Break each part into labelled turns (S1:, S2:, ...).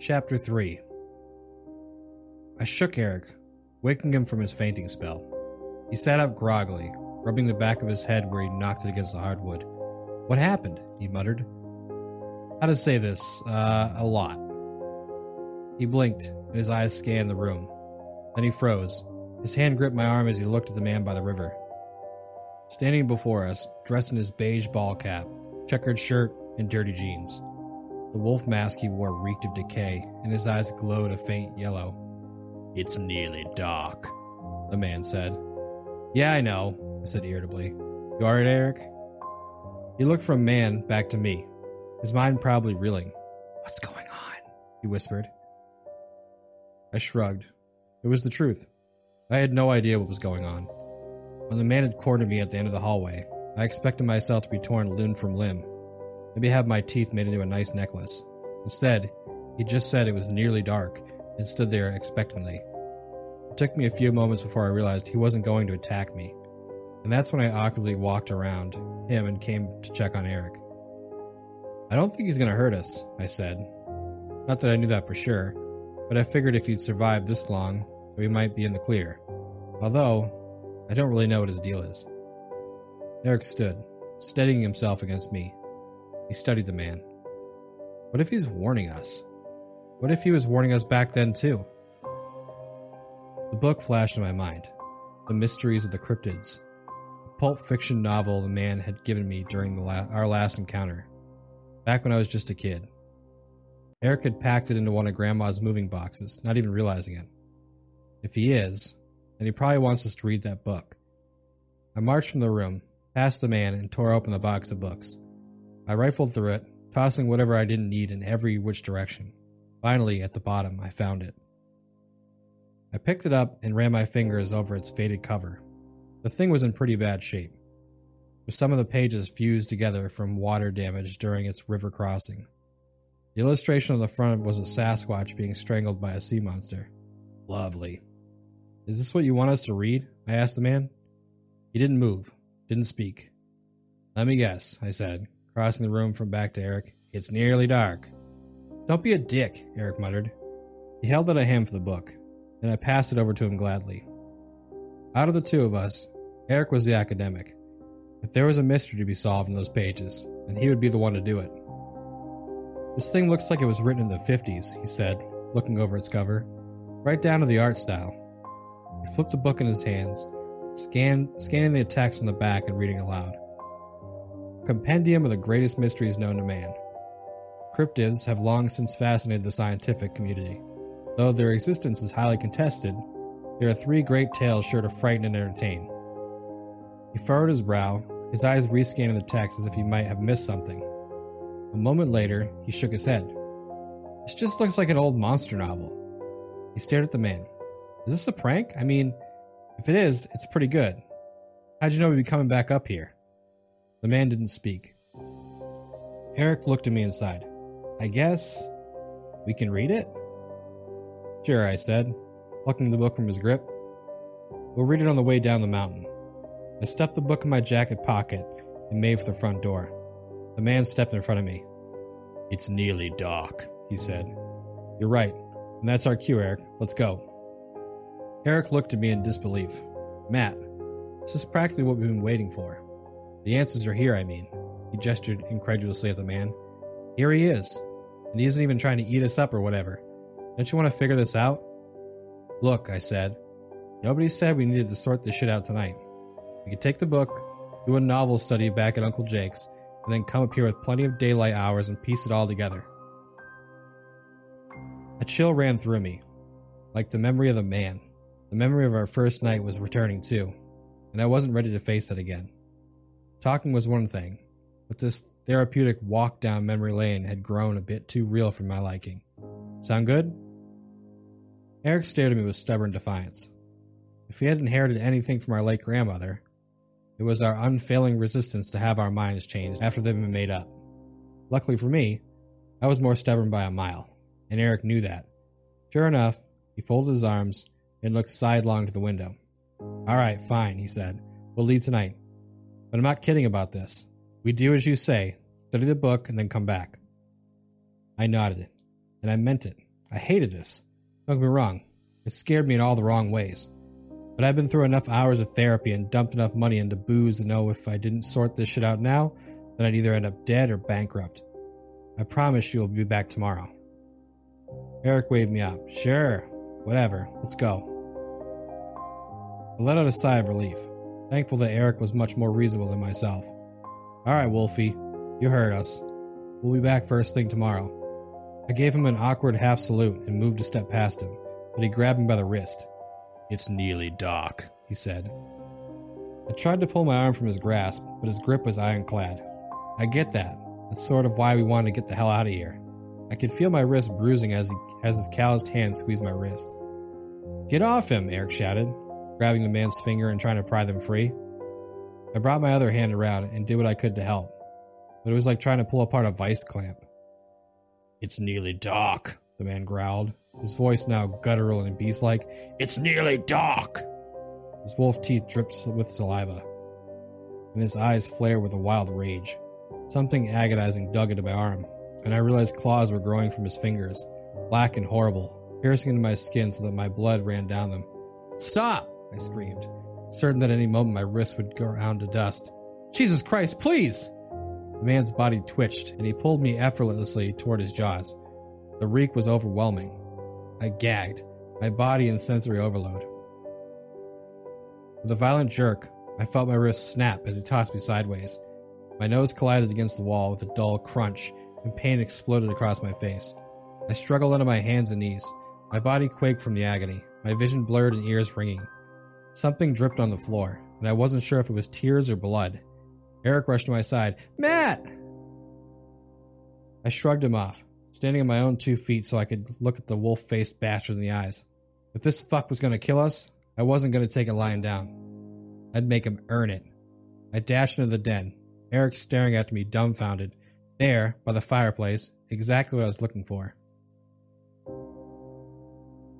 S1: Chapter 3 I shook Eric, waking him from his fainting spell. He sat up groggily, rubbing the back of his head where he knocked it against the hardwood. What happened? he muttered. How to say this? Uh, a lot. He blinked, and his eyes scanned the room. Then he froze. His hand gripped my arm as he looked at the man by the river. Standing before us, dressed in his beige ball cap, checkered shirt, and dirty jeans. The wolf mask he wore reeked of decay, and his eyes glowed a faint yellow. It's nearly dark, the man said. Yeah, I know, I said irritably. You alright, Eric? He looked from man back to me, his mind probably reeling. What's going on? He whispered. I shrugged. It was the truth. I had no idea what was going on. When the man had cornered me at the end of the hallway, I expected myself to be torn limb from limb, maybe have my teeth made into a nice necklace. Instead, he just said it was nearly dark and stood there expectantly. It took me a few moments before I realized he wasn't going to attack me, and that's when I awkwardly walked around him and came to check on Eric. I don't think he's going to hurt us, I said. Not that I knew that for sure, but I figured if he'd survived this long, we might be in the clear. Although, I don't really know what his deal is. Eric stood, steadying himself against me. He studied the man. What if he's warning us? What if he was warning us back then, too? The book flashed in my mind The Mysteries of the Cryptids, a pulp fiction novel the man had given me during la- our last encounter, back when I was just a kid. Eric had packed it into one of Grandma's moving boxes, not even realizing it. If he is, then he probably wants us to read that book. I marched from the room, past the man, and tore open the box of books. I rifled through it, tossing whatever I didn't need in every which direction. Finally, at the bottom, I found it. I picked it up and ran my fingers over its faded cover. The thing was in pretty bad shape, with some of the pages fused together from water damage during its river crossing. The illustration on the front was a Sasquatch being strangled by a sea monster. Lovely. Is this what you want us to read? I asked the man. He didn't move, didn't speak. Let me guess, I said, crossing the room from back to Eric. It's nearly dark. Don't be a dick, Eric muttered. He held out a hand for the book, and I passed it over to him gladly. Out of the two of us, Eric was the academic. If there was a mystery to be solved in those pages, then he would be the one to do it. This thing looks like it was written in the 50s, he said, looking over its cover, right down to the art style. He flipped the book in his hands, scan, scanning the text on the back and reading aloud. Compendium of the greatest mysteries known to man. Cryptids have long since fascinated the scientific community. Though their existence is highly contested, there are three great tales sure to frighten and entertain. He furrowed his brow, his eyes rescanning the text as if he might have missed something. A moment later, he shook his head. This just looks like an old monster novel. He stared at the man. Is this a prank? I mean, if it is, it's pretty good. How'd you know we'd be coming back up here? The man didn't speak. Eric looked at me inside. I guess we can read it? Sure, I said, plucking the book from his grip. We'll read it on the way down the mountain. I stuffed the book in my jacket pocket and made for the front door. The man stepped in front of me. It's nearly dark, he said. You're right, and that's our cue, Eric. Let's go. Eric looked at me in disbelief. Matt, this is practically what we've been waiting for. The answers are here, I mean. He gestured incredulously at the man. Here he is. And he isn't even trying to eat us up or whatever. Don't you want to figure this out? Look, I said. Nobody said we needed to sort this shit out tonight. We could take the book, do a novel study back at Uncle Jake's, and then come up here with plenty of daylight hours and piece it all together. A chill ran through me, like the memory of the man. The memory of our first night was returning too, and I wasn't ready to face that again. Talking was one thing, but this therapeutic walk down memory lane had grown a bit too real for my liking. Sound good? Eric stared at me with stubborn defiance. If he had inherited anything from our late grandmother, it was our unfailing resistance to have our minds changed after they'd been made up. Luckily for me, I was more stubborn by a mile, and Eric knew that. Sure enough, he folded his arms and looked sidelong to the window. All right, fine, he said. We'll leave tonight. But I'm not kidding about this. We do as you say, study the book, and then come back. I nodded, and I meant it. I hated this. Don't get me wrong, it scared me in all the wrong ways. But I've been through enough hours of therapy and dumped enough money into booze to know if I didn't sort this shit out now, then I'd either end up dead or bankrupt. I promise you will be back tomorrow. Eric waved me up. Sure, whatever, let's go. I let out a sigh of relief, thankful that Eric was much more reasonable than myself. Alright, Wolfie, you heard us. We'll be back first thing tomorrow. I gave him an awkward half salute and moved a step past him, but he grabbed me by the wrist. It's nearly dark, he said. I tried to pull my arm from his grasp, but his grip was ironclad. I get that. That's sort of why we wanted to get the hell out of here. I could feel my wrist bruising as, he, as his calloused hand squeezed my wrist. Get off him, Eric shouted, grabbing the man's finger and trying to pry them free. I brought my other hand around and did what I could to help, but it was like trying to pull apart a vice clamp. It's nearly dark, the man growled, his voice now guttural and beast like. It's nearly dark! His wolf teeth dripped with saliva, and his eyes flared with a wild rage. Something agonizing dug into my arm, and I realized claws were growing from his fingers, black and horrible, piercing into my skin so that my blood ran down them. Stop! I screamed, certain that any moment my wrist would go ground to dust. Jesus Christ, please! The man's body twitched, and he pulled me effortlessly toward his jaws. The reek was overwhelming. I gagged, my body in sensory overload. With a violent jerk, I felt my wrist snap as he tossed me sideways. My nose collided against the wall with a dull crunch, and pain exploded across my face. I struggled onto my hands and knees. My body quaked from the agony, my vision blurred and ears ringing. Something dripped on the floor, and I wasn't sure if it was tears or blood. Eric rushed to my side. Matt! I shrugged him off, standing on my own two feet so I could look at the wolf faced bastard in the eyes. If this fuck was gonna kill us, I wasn't gonna take it lying down. I'd make him earn it. I dashed into the den, Eric staring at me dumbfounded. There, by the fireplace, exactly what I was looking for.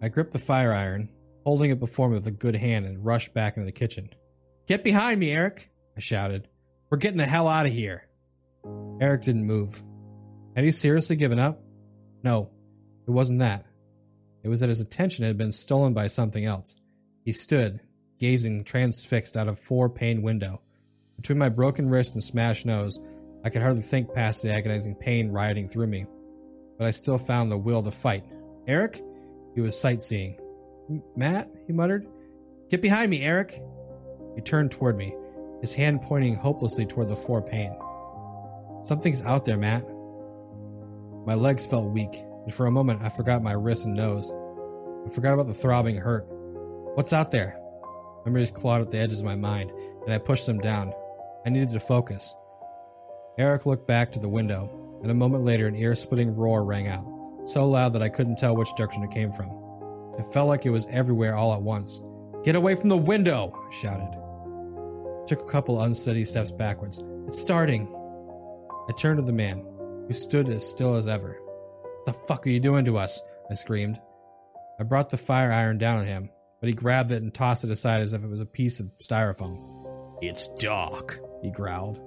S1: I gripped the fire iron, holding it before me with a good hand, and rushed back into the kitchen. Get behind me, Eric! I shouted. We're getting the hell out of here. Eric didn't move. Had he seriously given up? No, it wasn't that. It was that his attention had been stolen by something else. He stood, gazing transfixed out of four pane window. Between my broken wrist and smashed nose, I could hardly think past the agonizing pain rioting through me. But I still found the will to fight. Eric? He was sightseeing. Matt? he muttered. Get behind me, Eric! He turned toward me, his hand pointing hopelessly toward the four pane. Something's out there, Matt. My legs felt weak, and for a moment I forgot my wrist and nose. I forgot about the throbbing hurt. What's out there? Memories clawed at the edges of my mind, and I pushed them down. I needed to focus. Eric looked back to the window, and a moment later an ear splitting roar rang out, so loud that I couldn't tell which direction it came from. It felt like it was everywhere all at once. Get away from the window! I shouted. I took a couple unsteady steps backwards. It's starting. I turned to the man, who stood as still as ever. What the fuck are you doing to us? I screamed. I brought the fire iron down on him, but he grabbed it and tossed it aside as if it was a piece of styrofoam. It's dark, he growled.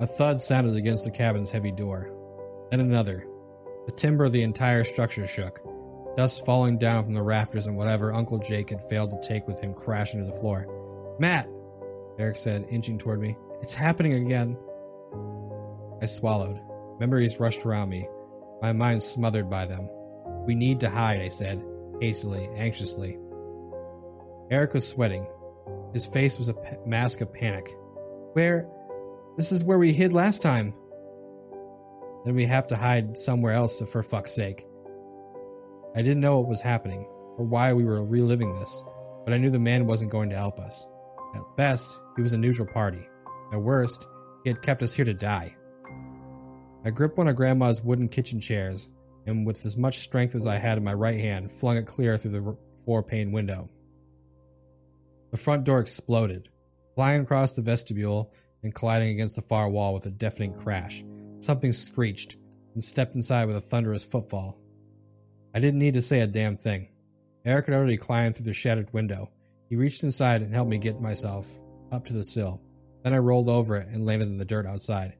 S1: A thud sounded against the cabin's heavy door. Then another. The timber of the entire structure shook, dust falling down from the rafters and whatever Uncle Jake had failed to take with him crashing to the floor. Matt! Eric said, inching toward me. It's happening again. I swallowed. Memories rushed around me, my mind smothered by them. We need to hide, I said, hastily, anxiously. Eric was sweating. His face was a mask of panic. Where? This is where we hid last time. Then we have to hide somewhere else for fuck's sake. I didn't know what was happening, or why we were reliving this, but I knew the man wasn't going to help us. At best, he was a neutral party. At worst, he had kept us here to die. I gripped one of Grandma's wooden kitchen chairs, and with as much strength as I had in my right hand, flung it clear through the four pane window. The front door exploded, flying across the vestibule and colliding against the far wall with a deafening crash. Something screeched and stepped inside with a thunderous footfall. I didn't need to say a damn thing. Eric had already climbed through the shattered window. He reached inside and helped me get myself up to the sill. Then I rolled over it and landed in the dirt outside.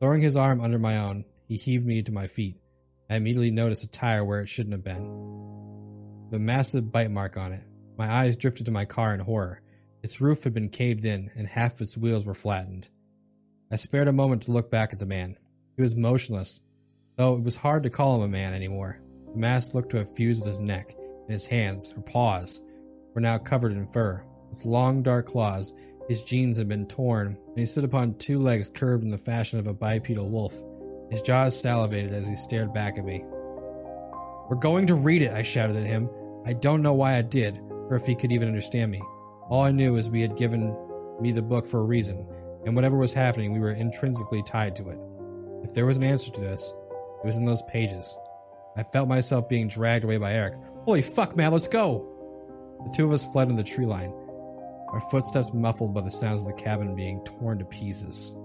S1: Throwing his arm under my own, he heaved me to my feet. I immediately noticed a tire where it shouldn't have been. The massive bite mark on it. My eyes drifted to my car in horror. Its roof had been caved in, and half its wheels were flattened. I spared a moment to look back at the man. He was motionless, though it was hard to call him a man anymore. The mask looked to have fused with his neck, and his hands, or paws, were now covered in fur. With long dark claws, his jeans had been torn, and he stood upon two legs curved in the fashion of a bipedal wolf. His jaws salivated as he stared back at me. We're going to read it, I shouted at him. I don't know why I did, or if he could even understand me. All I knew is we had given me the book for a reason, and whatever was happening, we were intrinsically tied to it. If there was an answer to this, it was in those pages. I felt myself being dragged away by Eric. Holy fuck, man, let's go! The two of us fled in the tree line, our footsteps muffled by the sounds of the cabin being torn to pieces.